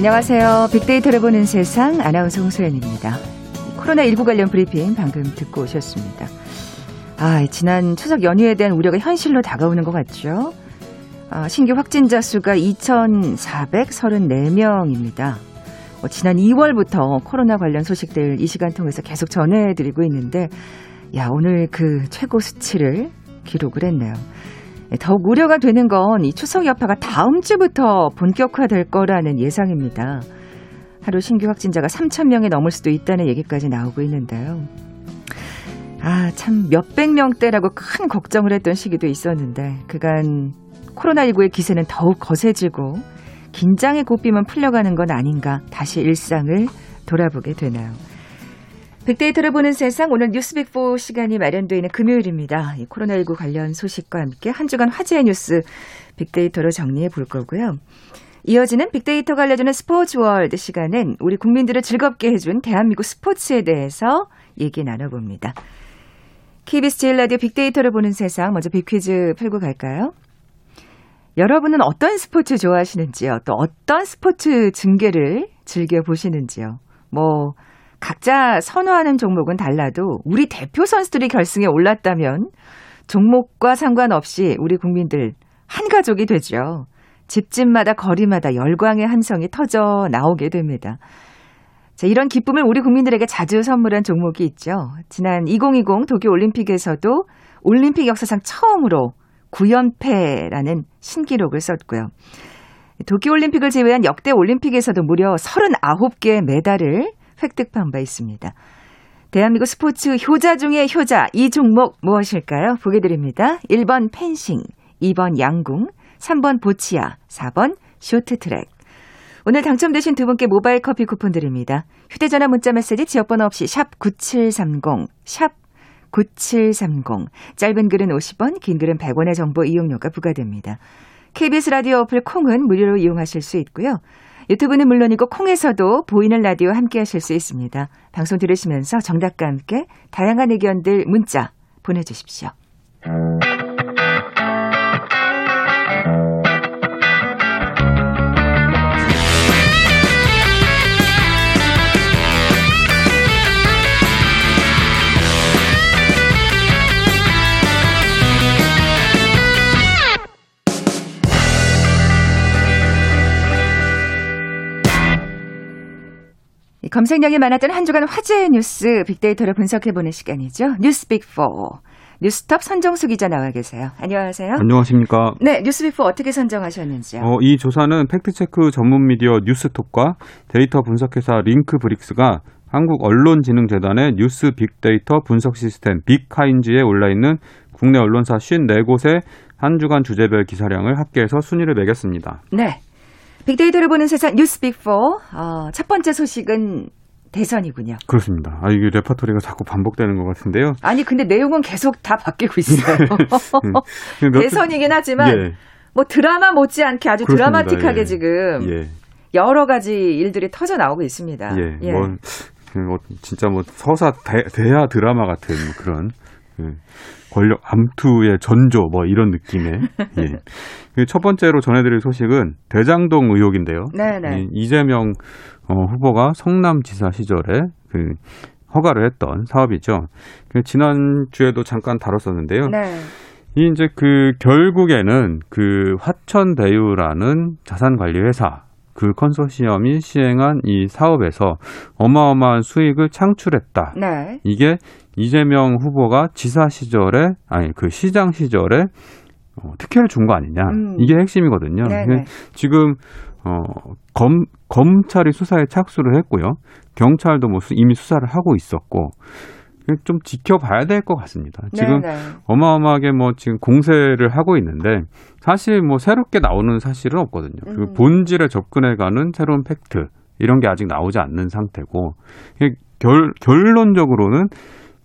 안녕하세요. 빅데이터를 보는 세상 아나운서 홍소연입니다. 코로나19 관련 브리핑 방금 듣고 오셨습니다. 아, 지난 추석 연휴에 대한 우려가 현실로 다가오는 것 같죠? 아, 신규 확진자 수가 2,434명입니다. 어, 지난 2월부터 코로나 관련 소식들 이 시간 통해서 계속 전해드리고 있는데, 야, 오늘 그 최고 수치를 기록을 했네요. 예, 더욱 우려가 되는 건 이 추석 여파가 다음 주부터 본격화될 거라는 예상입니다. 하루 신규 확진자가 3천 명이 넘을 수도 있다는 얘기까지 나오고 있는데요. 아, 참 몇백 명대라고 큰 걱정을 했던 시기도 있었는데 그간 코로나19의 기세는 더욱 거세지고 긴장의 고삐만 풀려가는 건 아닌가 다시 일상을 돌아보게 되나요. 빅데이터를 보는 세상 오늘 뉴스빅4 시간이 마련되어 있는 금요일입니다. 코로나19 관련 소식과 함께 한 주간 화제의 뉴스 빅데이터로 정리해 볼 거고요. 이어지는 빅데이터가 알려주는 스포츠 월드 시간은 우리 국민들을 즐겁게 해준 대한민국 스포츠에 대해서 얘기 나눠봅니다. KBS 제일 라디오 빅데이터를 보는 세상 먼저 빅퀴즈 풀고 갈까요? 여러분은 어떤 스포츠 좋아하시는지요? 또 어떤 스포츠 중계를 즐겨 보시는지요? 뭐 각자 선호하는 종목은 달라도 우리 대표 선수들이 결승에 올랐다면 종목과 상관없이 우리 국민들 한 가족이 되죠. 집집마다 거리마다 열광의 한성이 터져 나오게 됩니다. 자, 이런 기쁨을 우리 국민들에게 자주 선물한 종목이 있죠. 지난 2020 도쿄 올림픽에서도 올림픽 역사상 처음으로 9연패라는 신기록을 썼고요. 도쿄 올림픽을 제외한 역대 올림픽에서도 무려 39개의 메달을 획득한 바 있습니다. 대한민국 스포츠 효자 중의 효자 이 종목 무엇일까요? 보게 드립니다. 1번 펜싱, 2번 양궁, 3번 보치아, 4번 쇼트트랙. 오늘 당첨되신 두 분께 모바일 커피 쿠폰 드립니다. 휴대전화 문자 메시지 지역번호 없이 샵 9730, 샵 9730. 짧은 글은 50원, 긴 글은 100원의 정보 이용료가 부과됩니다. KBS 라디오 어플 콩은 무료로 이용하실 수 있고요. 유튜브는 물론이고 콩에서도 보이는 라디오 함께 하실 수 있습니다. 방송 들으시면서 정답과 함께 다양한 의견들 문자 보내주십시오. 검색량이 많았던 한 주간 화제의 뉴스 빅데이터를 분석해보는 시간이죠. 뉴스 빅4. 뉴스톱 선정수 기자 나와 계세요. 안녕하세요. 안녕하십니까. 네, 뉴스빅4 어떻게 선정하셨는지요? 어, 이 조사는 팩트체크 전문 미디어 뉴스톱과 데이터 분석회사 링크브릭스가 한국 언론진흥재단의 뉴스 빅데이터 분석 시스템 빅카인즈에 올라있는 국내 언론사 54곳의 한 주간 주제별 기사량을 합계해서 순위를 매겼습니다. 네. 빅데이터를 보는 세상 뉴스 빅4 어, 첫 번째 소식은 대선이군요. 그렇습니다. 아, 이게 레퍼토리가 자꾸 반복되는 것 같은데요. 아니, 근데 내용은 계속 다 바뀌고 있어요. 음. 대선이긴 하지만, 예. 뭐 드라마 못지않게 아주 그렇습니다. 드라마틱하게 예. 지금 예. 여러 가지 일들이 터져 나오고 있습니다. 예. 예. 뭐, 뭐, 진짜 뭐 서사 대, 대하 드라마 같은 그런 그 권력 암투의 전조 뭐 이런 느낌의 예. 그첫 번째로 전해드릴 소식은 대장동 의혹인데요. 네네. 이재명 어, 후보가 성남지사 시절에 그 허가를 했던 사업이죠. 그 지난 주에도 잠깐 다뤘었는데요. 네. 이 이제 그 결국에는 그 화천대유라는 자산관리회사 그 컨소시엄이 시행한 이 사업에서 어마어마한 수익을 창출했다. 네. 이게 이재명 후보가 지사 시절에 아니 그 시장 시절에 어, 특혜를 준 거 아니냐 음. 이게 핵심이거든요. 네네. 네. 지금 어, 검 검찰이 수사에 착수를 했고요. 경찰도 뭐 수, 이미 수사를 하고 있었고 좀 지켜봐야 될 것 같습니다. 지금 네네. 어마어마하게 뭐 지금 공세를 하고 있는데 사실 뭐 새롭게 나오는 사실은 없거든요. 그 음. 그 본질에 접근해가는 새로운 팩트 이런 게 아직 나오지 않는 상태고 결, 결론적으로는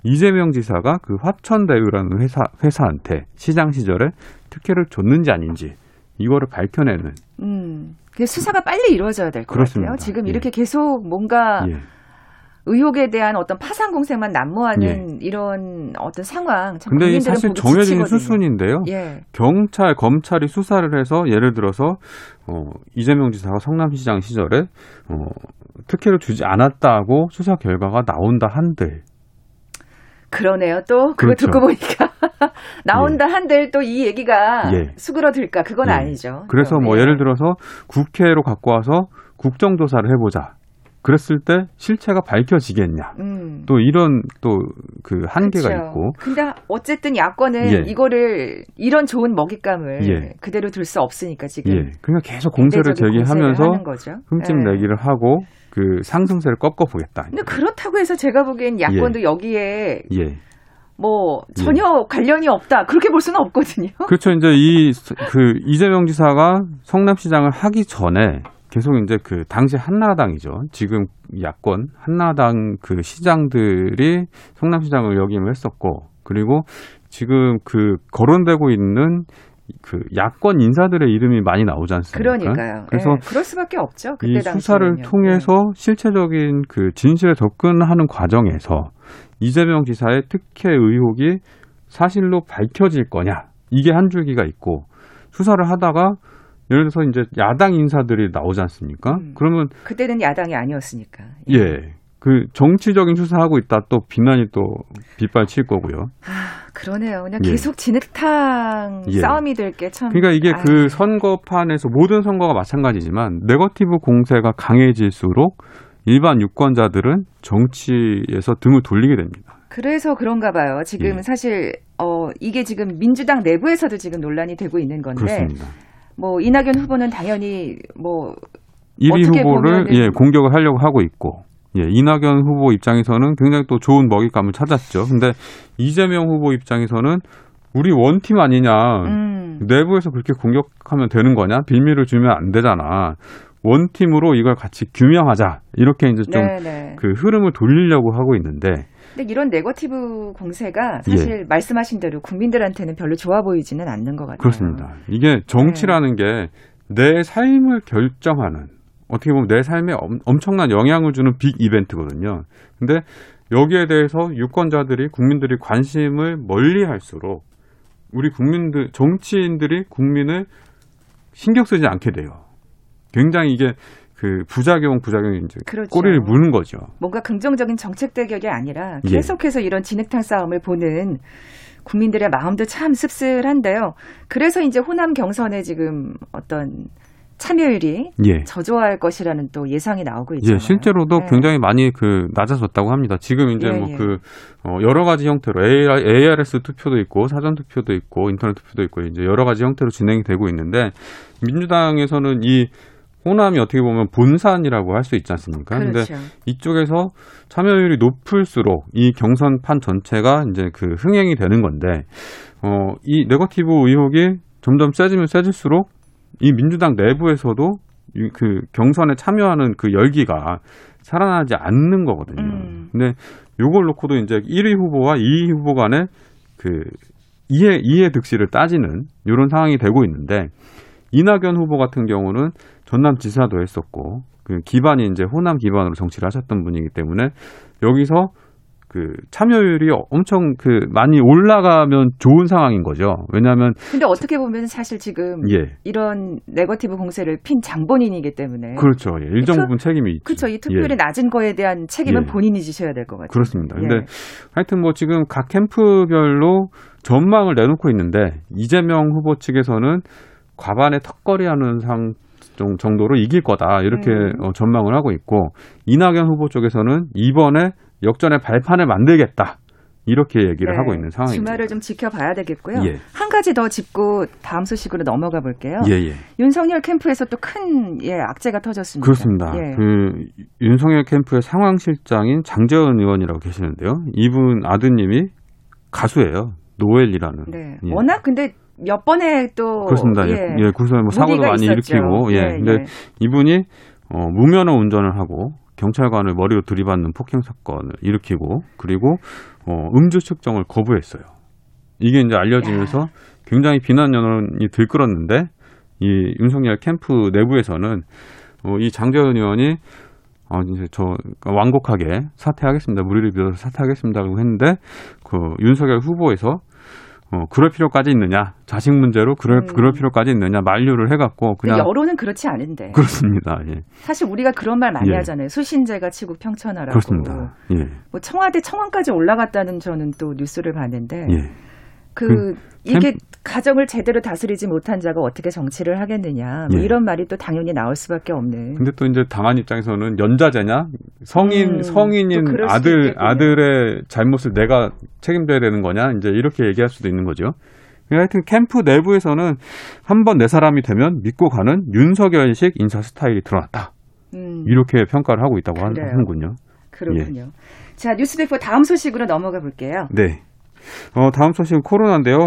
이재명 지사가 그 화천대유라는 회사 회사한테 시장 시절에 특혜를 줬는지 아닌지 이거를 밝혀내는. 음, 수사가 빨리 이루어져야 될 것 같아요. 지금 예. 이렇게 계속 뭔가 예. 의혹에 대한 어떤 파상 공세만 난무하는 이런 어떤 상황. 참 근데 사실 정해진 지치거든요. 수순인데요. 예. 경찰, 검찰이 수사를 해서 예를 들어서 어, 이재명 지사가 성남시장 시절에 어, 특혜를 주지 않았다고 수사 결과가 나온다 한들 그러네요. 또 그거 그렇죠. 듣고 보니까 나온다 한들 또 이 얘기가 예. 수그러들까 그건 예. 아니죠. 그래서 뭐 예. 예를 들어서 국회로 갖고 와서 국정조사를 해보자. 그랬을 때 실체가 밝혀지겠냐. 음. 또 이런 또 그 한계가 그렇죠. 있고 근데 어쨌든 야권은 예. 이거를 이런 좋은 먹잇감을 예. 그대로 둘 수 없으니까 지금 예, 그러니까 계속 공세를 제기하면서. 흠집 예. 내기를 하고 그 상승세를 꺾어 보겠다. 근데 그렇다고 해서 제가 보기엔 야권도 여기에 예. 뭐 전혀 관련이 없다 그렇게 볼 수는 없거든요. 그렇죠. 이제 이 그 이재명 지사가 성남시장을 하기 전에 계속 이제 그 당시 한나라당이죠. 지금 야권 한나라당 그 시장들이 성남시장을 역임을 했었고 그리고 지금 그 거론되고 있는 그 야권 인사들의 이름이 많이 나오지 않습니까? 그러니까요. 그래서 예, 그럴 수밖에 없죠. 이. 수사를 통해서 실체적인 그 진실에 접근하는 과정에서 이재명 지사의 특혜 의혹이 사실로 밝혀질 거냐 이게 한 줄기가 있고 수사를 하다가 예를 들어서 이제 야당 인사들이 나오지 않습니까? 음. 그러면 예. 그때는 야당이 아니었으니까. 예. 그 정치적인 수사하고 있다 또 비난이 또 빗발칠 거고요. 아 그러네요. 그냥 예. 계속 진흙탕 예. 싸움이 될 게 참. 그러니까 이게 아유. 그 선거판에서 모든 선거가 마찬가지지만 네거티브 공세가 강해질수록 일반 유권자들은 정치에서 등을 돌리게 됩니다. 그래서 그런가 봐요. 지금 예. 사실 어 이게 지금 민주당 내부에서도 지금 논란이 되고 있는 건데 그렇습니다. 뭐 이낙연 후보는 당연히 뭐 1위 어떻게 후보를 예, 공격을 하려고 하고 있고 예, 이낙연 후보 입장에서는 굉장히 또 좋은 먹잇감을 찾았죠. 근데 이재명 후보 입장에서는 우리 원팀 아니냐. 음, 내부에서 그렇게 공격하면 되는 거냐? 빌미를 주면 안 되잖아. 원팀으로 이걸 같이 규명하자. 이렇게 이제 좀 네네. 그 흐름을 돌리려고 하고 있는데 근데 이런 네거티브 공세가 예. 사실 말씀하신 대로 국민들한테는 별로 좋아 보이지는 않는 것 같아요. 그렇습니다. 이게 정치라는 게내 삶을 결정하는 어떻게 보면 내 삶에 엄, 엄청난 영향을 주는 빅 이벤트거든요. 근데 여기에 대해서 유권자들이 국민들이 관심을 멀리 할수록 우리 국민들 정치인들이 국민을 신경 쓰지 않게 돼요. 굉장히 이게 그 부작용 부작용이 이제 그렇죠. 꼬리를 무는 거죠. 뭔가 긍정적인 정책 대격이 아니라 예. 계속해서 이런 진흙탕 싸움을 보는 국민들의 마음도 참 씁쓸한데요. 그래서 이제 호남 경선에 지금 어떤 참여율이 예. 저조할 것이라는 또 예상이 나오고 있잖아요. 예, 실제로도 네. 굉장히 많이 그 낮아졌다고 합니다. 지금 이제 예, 뭐 예. 그 어, 여러 가지 형태로 AR, ARS 투표도 있고 사전 투표도 있고 인터넷 투표도 있고 이제 여러 가지 형태로 진행이 되고 있는데 민주당에서는 이 호남이 어떻게 보면 본산이라고 할 수 있지 않습니까? 근데 그렇죠. 이쪽에서 참여율이 높을수록 이 경선판 전체가 이제 그 흥행이 되는 건데 어, 이 네거티브 의혹이 점점 세지면 세질수록 이 민주당 내부에서도 이 그 경선에 참여하는 그 열기가 살아나지 않는 거거든요. 음. 근데 요걸 놓고도 이제 1위 후보와 2위 후보 간의 그 이해 이해 득실을 따지는 이런 상황이 되고 있는데 이낙연 후보 같은 경우는 전남 지사도 했었고 그 기반이 이제 호남 기반으로 정치를 하셨던 분이기 때문에 여기서 그 참여율이 엄청 그 많이 올라가면 좋은 상황인 거죠. 왜냐하면 근데 어떻게 보면 사실 지금 예 이런 네거티브 공세를 핀 장본인이기 때문에 그렇죠. 예, 일정 투- 부분 책임이 있죠. 그렇죠. 이 투표율이 낮은 거에 대한 책임은 예. 본인이 지셔야 될 것 같아요. 그렇습니다. 예. 근데 하여튼 뭐 지금 각 캠프별로 전망을 내놓고 있는데 이재명 후보 측에서는 과반의 턱걸이하는 상 정- 정도로 이길 거다 이렇게 음. 어, 전망을 하고 있고 이낙연 후보 쪽에서는 이번에 역전의 발판을 만들겠다 이렇게 얘기를 네. 하고 있는 상황입니다. 주말을 좀 지켜봐야 되겠고요. 예. 한 가지 더 짚고 다음 소식으로 넘어가 볼게요. 예, 예. 윤석열 캠프에서 또큰 예, 악재가 터졌습니다. 그렇습니다. 예. 그 윤석열 캠프의 상황실장인 장재원 의원이라고 계시는데요. 이분 아드님이 가수예요. 노엘이라는. 네. 예. 워낙 근데 몇 번에 또 그렇습니다. 예, 예, 예, 구소에 뭐 사고도 많이 있었죠. 일으키고, 예. 예, 근데 예. 이분이 어, 무면허 운전을 하고 경찰관을 머리로 들이받는 폭행 사건을 일으키고 그리고 어, 음주 측정을 거부했어요. 이게 이제 알려지면서 굉장히 비난 여론이 들끓었는데 이 윤석열 캠프 내부에서는 어, 이 장재현 의원이 어, 이제 저 완곡하게 사퇴하겠습니다. 무리를 빌어서 사퇴하겠습니다라고 했는데 그 윤석열 후보에서 어, 그럴 필요까지 있느냐 자식 문제로 그럴 음. 그럴 필요까지 있느냐 만류를 해갖고 그냥 여론은 그렇지 않은데. 그렇습니다. 예, 사실 우리가 그런 말 많이 예. 하잖아요. 수신제가 치국 평천하라고. 그렇습니다. 예, 뭐 청와대 청원까지 올라갔다는 저는 또 뉴스를 봤는데 예. 그, 그 이게 가정을 제대로 다스리지 못한 자가 어떻게 정치를 하겠느냐 뭐 예. 이런 말이 또 당연히 나올 수밖에 없는. 근데 또 이제 당한 입장에서는 연자제냐 성인 음, 성인인 아들. 아들의 잘못을 내가 책임져야 되는 거냐 이제 이렇게 얘기할 수도 있는 거죠. 하여튼 캠프 내부에서는 한 번 내 사람이 되면 믿고 가는 윤석열식 인사 스타일이 드러났다. 음, 이렇게 평가를 하고 있다고 하- 그래요. 하는군요. 그렇군요. 자 뉴스백포 다음 소식으로 넘어가 볼게요. 네. 어, 다음 소식은 코로나인데요.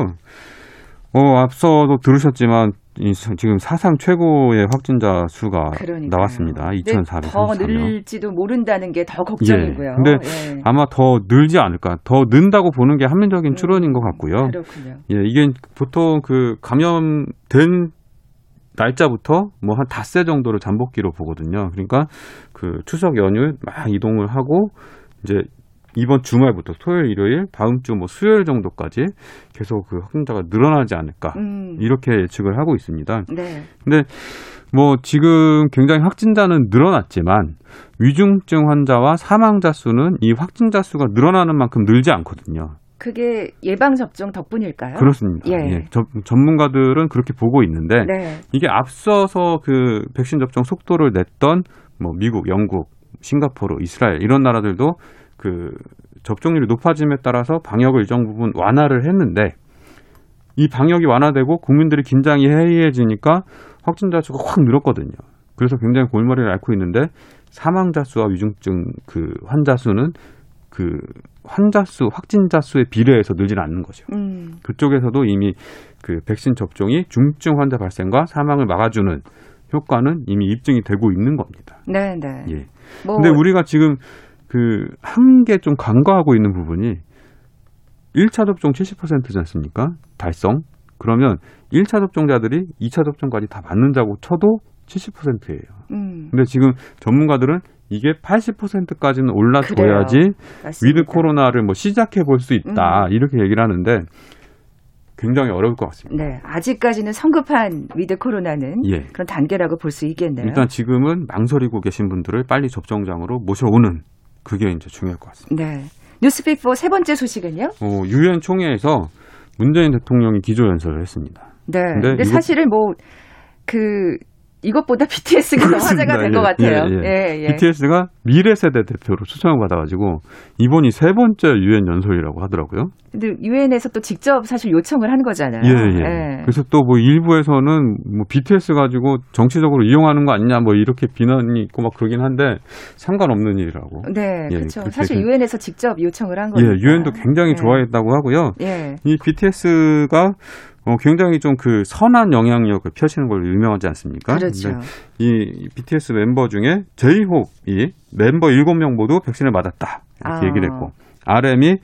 어, 앞서도 들으셨지만 이 지금 사상 최고의 확진자 수가 그러니까요. 나왔습니다. 근데 2,434명. 더 늘지도 모른다는 게 더 걱정이고요. 예. 근데 예. 아마 더 늘지 않을까. 더 는다고 보는 게 합리적인 추론인 것 같고요. 음, 그렇군요. 예, 이게 보통 그 감염된 날짜부터 뭐 한 닷새 정도를 잠복기로 보거든요. 그러니까 그 추석 연휴 막 이동을 하고 이제 이번 주말부터 토요일, 일요일, 다음 주 뭐 수요일 정도까지 계속 그 확진자가 늘어나지 않을까. 음, 이렇게 예측을 하고 있습니다. 네. 근데 뭐 지금 굉장히 확진자는 늘어났지만 위중증 환자와 사망자 수는 이 확진자 수가 늘어나는 만큼 늘지 않거든요. 그게 예방 접종 덕분일까요? 그렇습니다. 예. 예, 저- 전문가들은 그렇게 보고 있는데 네. 이게 앞서서 그 백신 접종 속도를 냈던 뭐 미국, 영국, 싱가포르, 이스라엘 이런 나라들도 그 접종률이 높아짐에 따라서 방역을 일정 부분 완화를 했는데 이 방역이 완화되고 국민들이 긴장이 해이해지니까 확진자 수가 확 늘었거든요. 그래서 굉장히 골머리를 앓고 있는데 사망자 수와 위중증 그 환자 수는 그 환자 수, 확진자 수에 비례해서 늘지는 않는 거죠. 음, 그쪽에서도 이미 그 백신 접종이 중증 환자 발생과 사망을 막아주는 효과는 이미 입증이 되고 있는 겁니다. 네, 네. 예. 뭐 근데 우리가 지금 그 한 개 좀 간과하고 있는 부분이 1차 접종 70%지 않습니까? 달성. 그러면 1차 접종자들이 2차 접종까지 다 맞는다고 쳐도 70%예요. 음, 근데 지금 전문가들은 이게 80%까지는 올라줘야지. 위드 코로나를 뭐 시작해 볼 수 있다. 음. 이렇게 얘기를 하는데 굉장히 어려울 것 같습니다. 네, 아직까지는 성급한 위드 코로나는 예. 그런 단계라고 볼 수 있겠네요. 일단 지금은 망설이고 계신 분들을 빨리 접종장으로 모셔오는 그게 이제 중요할 것 같습니다. 네. 뉴스피포 세 번째 소식은요? 어, 유엔 총회에서 문재인 대통령이 기조 연설을 했습니다. 네. 근데 근데 사실은 뭐 그 이것보다 BTS가 더 화제가 된 것 같아요. 예, 예. 예, 예. BTS가 미래 세대 대표로 초청을 받아가지고 이번이 세 번째 유엔 연설이라고 하더라고요. 근데 유엔에서 또 직접 사실 요청을 한 거잖아요. 예, 예. 그래서 또 뭐 일부에서는 뭐 BTS 가지고 정치적으로 이용하는 거 아니냐 뭐 이렇게 비난이 있고 막 그러긴 한데 상관없는 일이라고. 네, 예, 그렇죠. 사실 유엔에서 직접 요청을 한 예, 거니까. 유엔도 굉장히 예. 좋아했다고 하고요. 예. 이 BTS가 어, 굉장히 좀 그 선한 영향력을 펼치는 걸로 유명하지 않습니까? 그렇죠. 이 BTS 멤버 중에 제이홉이 멤버 7명 모두 백신을 맞았다. 이렇게 아. 얘기를 했고 RM이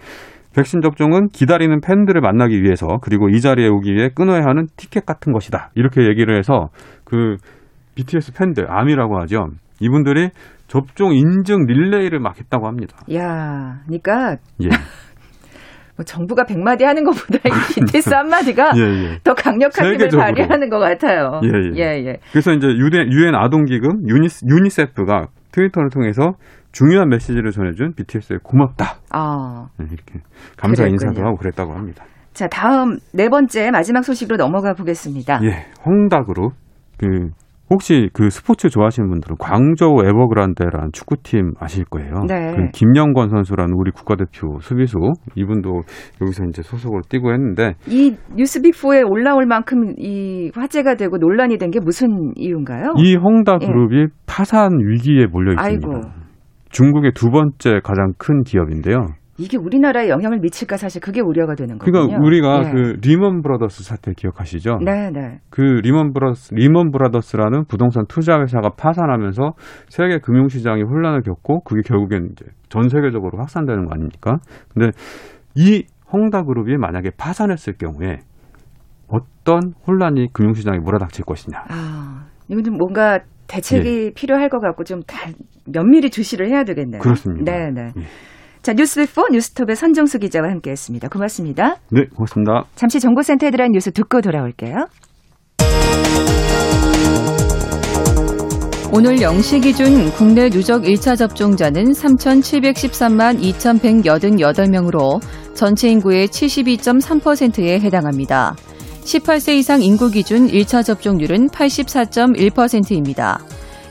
백신 접종은 기다리는 팬들을 만나기 위해서 그리고 이 자리에 오기 위해 끊어야 하는 티켓 같은 것이다. 이렇게 얘기를 해서 그 BTS 팬들, 아미라고 하죠. 이분들이 접종 인증 릴레이를 막 했다고 합니다. 야, 그러니까 예. 뭐 정부가 백마디 하는 것보다 이 BTS 한마디가 예, 예. 더 강력한 힘을 세계적으로. 발휘하는 것 같아요. 예, 예. 예, 예. 그래서 이제 유엔, 유엔 아동기금 유니스, 유니세프가 트위터를 통해서 중요한 메시지를 전해준 BTS에 고맙다. 아. 네, 이렇게 감사 그랬군요. 인사도 하고 그랬다고 합니다. 자, 다음 네 번째 마지막 소식으로 넘어가 보겠습니다. 예, 헝다그룹. 그, 혹시 그 스포츠 좋아하시는 분들은 광저우 에버그란데라는 축구팀 아실 거예요. 네. 그 김영권 선수라는 우리 국가대표 수비수 이분도 여기서 이제 소속으로 뛰고 했는데 이 뉴스빅4에 올라올 만큼 이 화제가 되고 논란이 된 게 무슨 이유인가요? 이 헝다그룹이 파산 위기에 몰려 있습니다. 어. 예. 아이고. 중국의 두 번째 가장 큰 기업인데요. 이게 우리나라에 영향을 미칠까 사실 그게 우려가 되는 거군요. 그러니까 우리가 예. 그 리먼 브라더스 사태 기억하시죠? 네, 네. 그 리먼 브라더스 리먼 브라더스라는 부동산 투자 회사가 파산하면서 세계 금융 시장이 혼란을 겪고 그게 결국엔 이제 전 세계적으로 확산되는 거 아닙니까? 근데 이 헝다 그룹이 만약에 파산했을 경우에 어떤 혼란이 금융 시장에 몰아닥칠 것이냐? 아, 이건 좀 뭔가 대책이 필요할 것 같고 좀 다 면밀히 주시를 해야 되겠네요. 그렇습니다. 네, 네. 예. 자, 뉴스비포 뉴스톱의 선정수 기자와 함께했습니다. 고맙습니다. 네, 고맙습니다. 잠시 정보센터에 들어간 뉴스 듣고 돌아올게요. 오늘 0시 기준 국내 누적 1차 접종자는 3,713만 2,188명으로 전체 인구의 72.3%에 해당합니다. 18세 이상 인구 기준 1차 접종률은 84.1%입니다.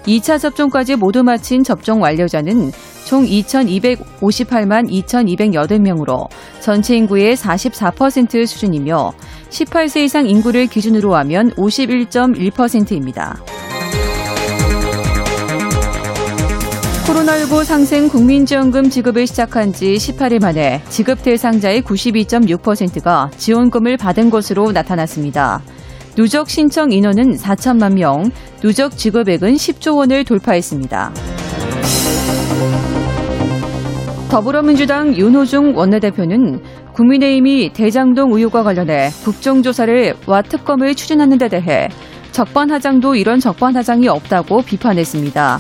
2차 접종까지 모두 마친 접종 완료자는 총 2,258만 2,208명으로 전체 인구의 44% 수준이며 18세 이상 인구를 기준으로 하면 51.1%입니다. 코로나19 상생 국민지원금 지급을 시작한 지 18일 만에 지급 대상자의 92.6%가 지원금을 받은 것으로 나타났습니다. 누적 신청 인원은 4천만 명, 누적 지급액은 10조 원을 돌파했습니다. 더불어민주당 윤호중 원내대표는 국민의힘이 대장동 의혹과 관련해 국정조사를 와 특검을 추진하는 데 대해 적반하장도 이런 적반하장이 없다고 비판했습니다.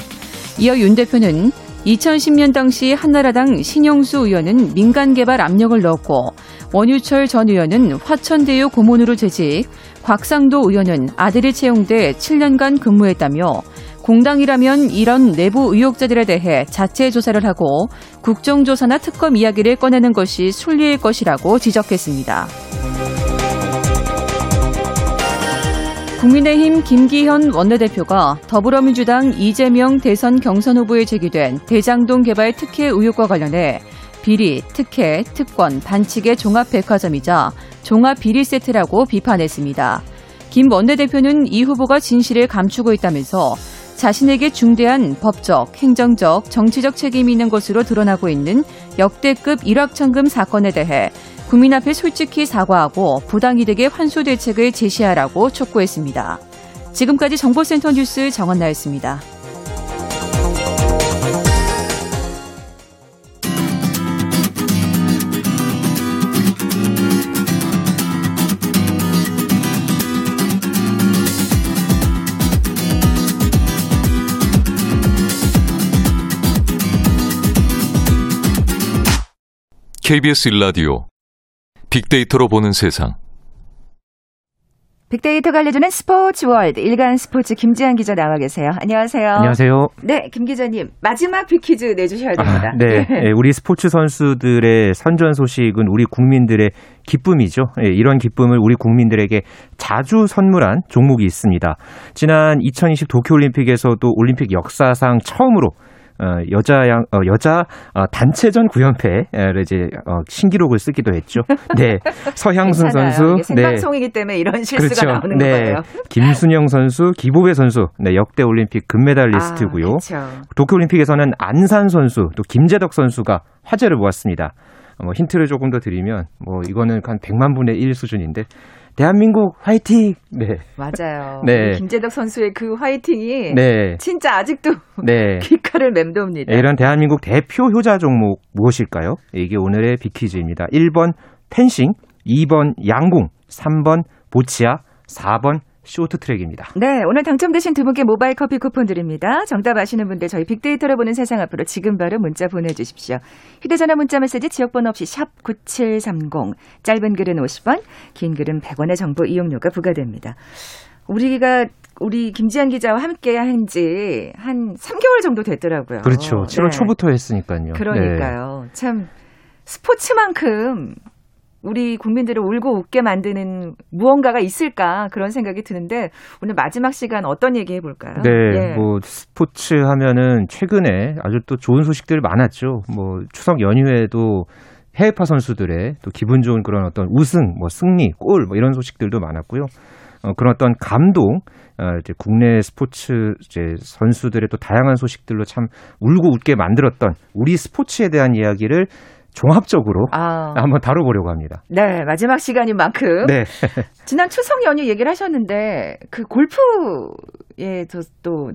이어 윤 대표는 2010년 당시 한나라당 신영수 의원은 민간 개발 압력을 넣었고 원유철 전 의원은 화천대유 고문으로 재직, 곽상도 의원은 아들이 채용돼 7년간 근무했다며 공당이라면 이런 내부 의혹자들에 대해 자체 조사를 하고 국정조사나 특검 이야기를 꺼내는 것이 순리일 것이라고 지적했습니다. 국민의힘 김기현 원내대표가 더불어민주당 이재명 대선 경선 후보에 제기된 대장동 개발 특혜 의혹과 관련해 비리, 특혜, 특권, 반칙의 종합백화점이자 종합 비리 세트라고 비판했습니다. 김 원내대표는 이 후보가 진실을 감추고 있다면서 자신에게 중대한 법적, 행정적, 정치적 책임이 있는 것으로 드러나고 있는 역대급 일확천금 사건에 대해 국민 앞에 솔직히 사과하고 부당이득의 환수 대책을 제시하라고 촉구했습니다. 지금까지 정보센터 뉴스 정원나였습니다. KBS 일라디오 빅데이터로 보는 세상. 빅데이터가 알려주는 스포츠 월드 일간 스포츠 김지한 기자 나와 계세요. 안녕하세요. 안녕하세요. 네, 김 기자님 마지막 빅퀴즈 내주셔야 됩니다. 아, 네. 예, 우리 스포츠 선수들의 선전 소식은 우리 국민들의 기쁨이죠. 예, 이런 기쁨을 우리 국민들에게 자주 선물한 종목이 있습니다. 지난 2020 도쿄올림픽에서도 올림픽 역사상 처음으로 어, 여자 양, 어, 여자 어, 단체전 9연패를 이제 어, 신기록을 쓰기도 했죠. 네, 서향순. 선수, 이게 생방송이기 때문에 이런 실수가 그렇죠. 나오는 네, 거예요. 김순영 선수, 기보배 선수, 네, 역대 올림픽 금메달리스트고요. 아, 그렇죠. 도쿄올림픽에서는 안산 선수, 또 김재덕 선수가 화제를 모았습니다. 어, 뭐 힌트를 조금 더 드리면 뭐 이거는 한 100만 분의 1 수준인데 대한민국 화이팅! 네. 맞아요. 네. 김재덕 선수의 그 화이팅이 네. 진짜 아직도 네. 귓가를 맴돕니다. 이런 대한민국 대표 효자 종목 무엇일까요? 이게 오늘의 비퀴즈입니다. 1번 펜싱, 2번 양궁, 3번 보치아, 4번 쇼트트랙입니다. 네, 오늘 당첨되신 두 분께 모바일 커피 쿠폰 드립니다. 정답 아시는 분들 저희 빅데이터로 보는 세상 앞으로 지금 바로 문자 보내주십시오. 휴대전화 문자 메시지 지역번호 없이 샵 9730, 짧은 글은 50원, 긴 글은 100원의 정보 이용료가 부과됩니다. 우리가 우리 김지한 기자와 함께 한 지 한 3개월 정도 됐더라고요. 그렇죠. 7월 네. 초부터 했으니까요. 그러니까요. 참 스포츠만큼 우리 국민들을 울고 웃게 만드는 무언가가 있을까 그런 생각이 드는데 오늘 마지막 시간 어떤 얘기 해볼까요? 네, 예. 뭐 스포츠 하면은 최근에 아주 또 좋은 소식들 많았죠. 뭐 추석 연휴에도 해외파 선수들의 또 기분 좋은 그런 어떤 우승, 뭐 승리, 골, 뭐 이런 소식들도 많았고요. 어, 그런 어떤 감동, 어, 이제 국내 스포츠 이제 선수들의 또 다양한 소식들로 참 울고 웃게 만들었던 우리 스포츠에 대한 이야기를 종합적으로 아, 한번 다뤄보려고 합니다. 네 마지막 시간인 만큼 네, 지난 추석 연휴 얘기를 하셨는데 그 골프에 또, 또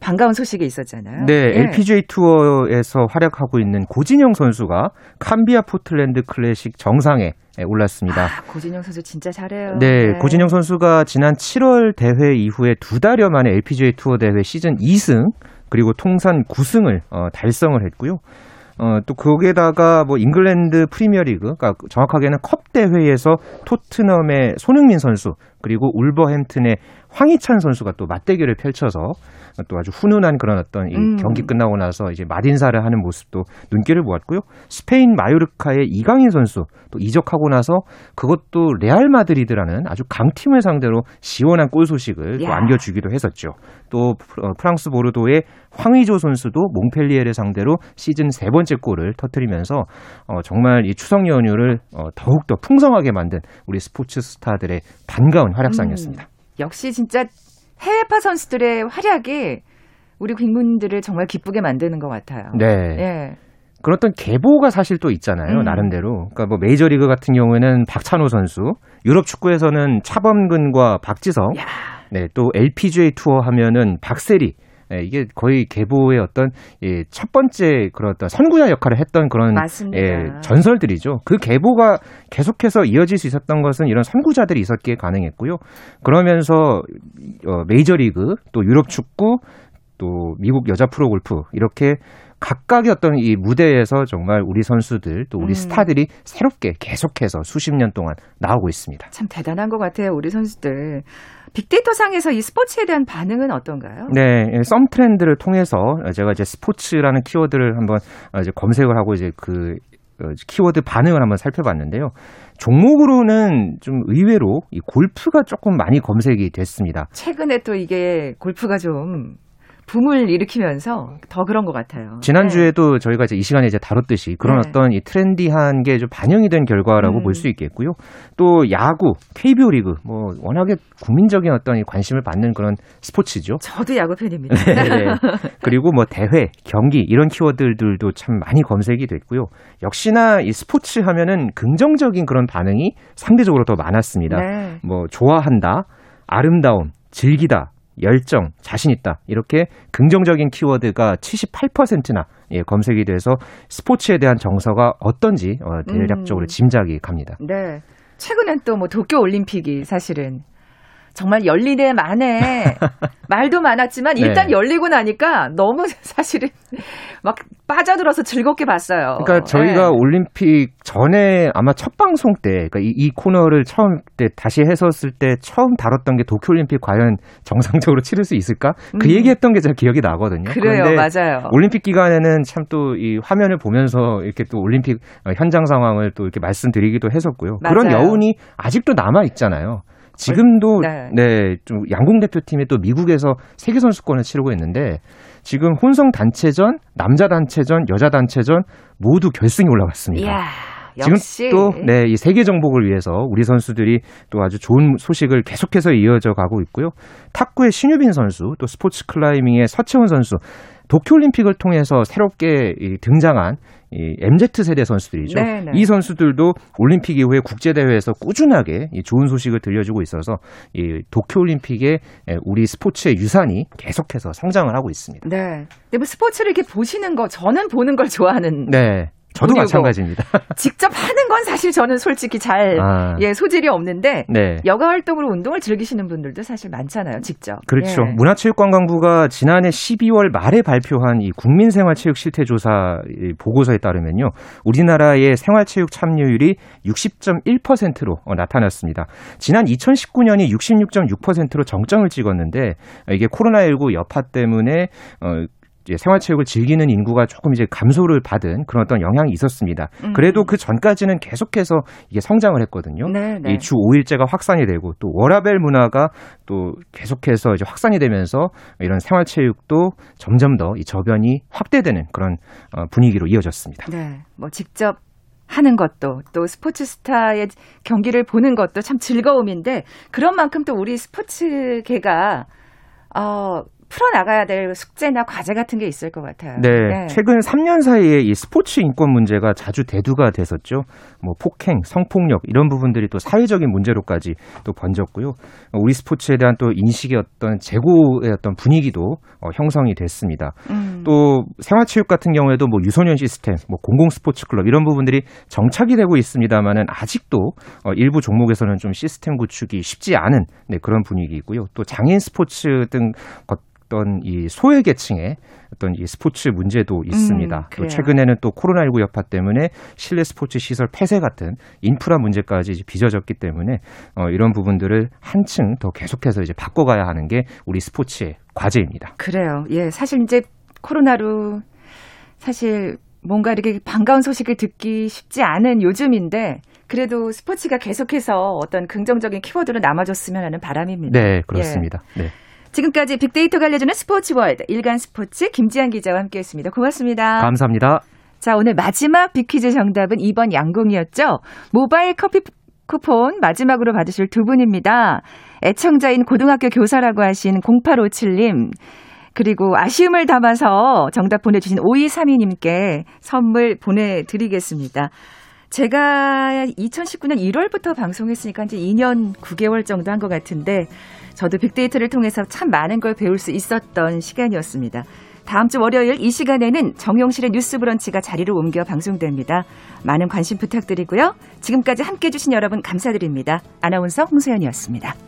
반가운 소식이 있었잖아요. 네, 예. LPGA 투어에서 활약하고 있는 고진영 선수가 캄비아 포틀랜드 클래식 정상에 올랐습니다. 아, 고진영 선수 진짜 잘해요. 네, 고진영 선수가 지난 7월 대회 이후에 두 달여 만에 LPGA 투어 대회 시즌 2승 그리고 통산 9승을 어, 달성을 했고요. 어, 또 거기에다가 뭐 잉글랜드 프리미어리그, 그러니까 정확하게는 컵 대회에서 토트넘의 손흥민 선수 그리고 울버햄튼의 황희찬 선수가 또 맞대결을 펼쳐서 또 아주 훈훈한 그런 어떤 이 음. 경기 끝나고 나서 이제 마딘사를 하는 모습도 눈길을 모았고요. 스페인 마요르카의 이강인 선수 또 이적하고 나서 그것도 레알 마드리드라는 아주 강팀을 상대로 시원한 골 소식을 또 야. 안겨주기도 했었죠. 또 프- 어, 프랑스 보르도의 황의조 선수도 몽펠리에를 상대로 시즌 세 번째 골을 터뜨리면서 어, 정말 이 추석 연휴를 어, 더욱더 풍성하게 만든 우리 스포츠 스타들의 반가운 활약상이었습니다. 역시 진짜 해외파 선수들의 활약이 우리 국민들을 정말 기쁘게 만드는 것 같아요. 네. 예. 어떤 계보가 사실 또 있잖아요. 음. 나름대로. 그러니까 뭐 메이저리그 같은 경우에는 박찬호 선수, 유럽 축구에서는 차범근과 박지성, 야. 네, 또 LPGA 투어 하면은 박세리. 네, 이게 거의 계보의 어떤 예, 첫 번째 그런 어떤 선구자 역할을 했던 그런 맞습니다. 예, 전설들이죠. 그 계보가 계속해서 이어질 수 있었던 것은 이런 선구자들이 있었기에 가능했고요. 그러면서 어, 메이저리그, 또 유럽 축구, 또 미국 여자 프로 골프 이렇게 각각의 어떤 이 무대에서 정말 우리 선수들 또 우리 음. 스타들이 새롭게 계속해서 수십 년 동안 나오고 있습니다. 참 대단한 것 같아요, 우리 선수들. 빅데이터 상에서 이 스포츠에 대한 반응은 어떤가요? 네, 예, 썸 트렌드를 통해서 제가 이제 스포츠라는 키워드를 한번 어, 이제 검색을 하고 이제 그 어, 키워드 반응을 한번 살펴봤는데요. 종목으로는 좀 의외로 이 골프가 조금 많이 검색이 됐습니다. 최근에 또 이게 골프가 좀 붐을 일으키면서 더 그런 것 같아요. 지난주에도 저희가 이제 이 시간에 이제 다뤘듯이 그런 네. 어떤 이 트렌디한 게 좀 반영이 된 결과라고 음. 볼수 있겠고요. 또 야구, KBO 리그 뭐 워낙에 국민적인 어떤 이 관심을 받는 그런 스포츠죠. 저도 야구 팬입니다. 네. 그리고 뭐 대회, 경기 이런 키워드들도 참 많이 검색이 됐고요. 역시나 이 스포츠 하면은 긍정적인 그런 반응이 상대적으로 더 많았습니다. 네. 뭐 좋아한다, 아름다움, 즐기다, 열정, 자신 있다 이렇게 긍정적인 키워드가 78%나 예, 검색이 돼서 스포츠에 대한 정서가 어떤지 어, 대략적으로 음. 짐작이 갑니다. 네. 최근엔 또 뭐 도쿄 올림픽이 사실은 정말 열리네 만에 말도 많았지만 일단 네. 열리고 나니까 너무 사실은 막 빠져들어서 즐겁게 봤어요. 그러니까 저희가 네. 올림픽 전에 아마 첫 방송 때, 그러니까 이, 이 코너를 처음 때 다시 했었을 때 처음 다뤘던 게 도쿄올림픽 과연 정상적으로 치를 수 있을까? 그 음. 얘기했던 게 제가 기억이 나거든요. 그래요, 맞아요. 올림픽 기간에는 참 또 이 화면을 보면서 이렇게 또 올림픽 어, 현장 상황을 또 이렇게 말씀드리기도 했었고요. 그런 맞아요. 여운이 아직도 남아 있잖아요. 지금도 네. 네, 좀 양궁 대표팀이 또 미국에서 세계 선수권을 치르고 있는데 지금 혼성 단체전, 남자 단체전, 여자 단체전 모두 결승에 올라갔습니다. 이야, 지금 또 네, 이 세계 정복을 위해서 우리 선수들이 또 아주 좋은 소식을 계속해서 이어져 가고 있고요. 탁구의 신유빈 선수, 또 스포츠 클라이밍의 서채원 선수, 도쿄올림픽을 통해서 새롭게 이 등장한 이 MZ 세대 선수들이죠. 네네. 이 선수들도 올림픽 이후에 국제 대회에서 꾸준하게 이 좋은 소식을 들려주고 있어서 이 도쿄 올림픽의 에, 우리 스포츠의 유산이 계속해서 성장을 하고 있습니다. 네. 근데 뭐 스포츠를 이렇게 보시는 거 저는 보는 걸 좋아하는 네. 저도 마찬가지입니다. 직접 하는 건 사실 저는 솔직히 잘 아. 예, 소질이 없는데 네. 여가 활동으로 운동을 즐기시는 분들도 사실 많잖아요, 직접. 그렇죠. 예. 문화체육관광부가 지난해 12월 말에 발표한 이 국민생활체육 실태조사 이 보고서에 따르면요. 우리나라의 생활체육 참여율이 60.1%로 어, 나타났습니다. 지난 2019년이 66.6%로 정점을 찍었는데 어, 이게 코로나19 여파 때문에 어, 생활체육을 즐기는 인구가 조금 이제 감소를 받은 그런 어떤 영향이 있었습니다. 음. 그래도 그 전까지는 계속해서 이게 성장을 했거든요. 네, 네. 이주 5일제가 확산이 되고 또 워라벨 문화가 또 계속해서 이제 확산이 되면서 이런 생활체육도 점점 더 이 저변이 확대되는 그런 어, 분위기로 이어졌습니다. 네. 뭐 직접 하는 것도 또 스포츠 스타의 경기를 보는 것도 참 즐거움인데 그런 만큼 또 우리 스포츠계가 어 풀어나가야 될 숙제나 과제 같은 게 있을 것 같아요. 네, 최근 3년 사이에 이 스포츠 인권 문제가 자주 대두가 됐었죠. 뭐 폭행, 성폭력 이런 부분들이 또 사회적인 문제로까지 또 번졌고요. 어, 우리 스포츠에 대한 또 인식의 어떤 재고의 어떤 분위기도 어, 형성이 됐습니다. 음. 또 생활체육 같은 경우에도 뭐 유소년 시스템, 뭐 공공 스포츠 클럽 이런 부분들이 정착이 되고 있습니다만은 아직도 어, 일부 종목에서는 좀 시스템 구축이 쉽지 않은 네, 그런 분위기이고요. 또 장애인 스포츠 등 어떤 이 소외 계층의 어떤 이 스포츠 문제도 있습니다. 음, 또. 최근에는 또 코로나19 여파 때문에 실내 스포츠 시설 폐쇄 같은 인프라 문제까지 빚어졌기 때문에 어, 이런 부분들을 한층 더 계속해서 이제 바꿔가야 하는 게 우리 스포츠의 과제입니다. 그래요. 예, 사실 이제 코로나로 사실 뭔가 이렇게 반가운 소식을 듣기 쉽지 않은 요즘인데 그래도 스포츠가 계속해서 어떤 긍정적인 키워드로 남아줬으면 하는 바람입니다. 네, 그렇습니다. 네. 지금까지 빅데이터가 알려주는 스포츠 월드 일간 스포츠 김지한 기자와 함께했습니다. 고맙습니다. 감사합니다. 자, 오늘 마지막 빅퀴즈 정답은 2번 양궁이었죠. 모바일 커피 쿠폰 마지막으로 받으실 두 분입니다. 애청자인 고등학교 교사라고 하신 0857님. 그리고 아쉬움을 담아서 정답 보내주신 5232님께 선물 보내드리겠습니다. 제가 2019년 1월부터 방송했으니까 이제 2년 9개월 정도 한 것 같은데 저도 빅데이터를 통해서 참 많은 걸 배울 수 있었던 시간이었습니다. 다음 주 월요일 이 시간에는 정용실의 뉴스 브런치가 자리를 옮겨 방송됩니다. 많은 관심 부탁드리고요. 지금까지 함께 해주신 여러분 감사드립니다. 아나운서 홍소연이었습니다.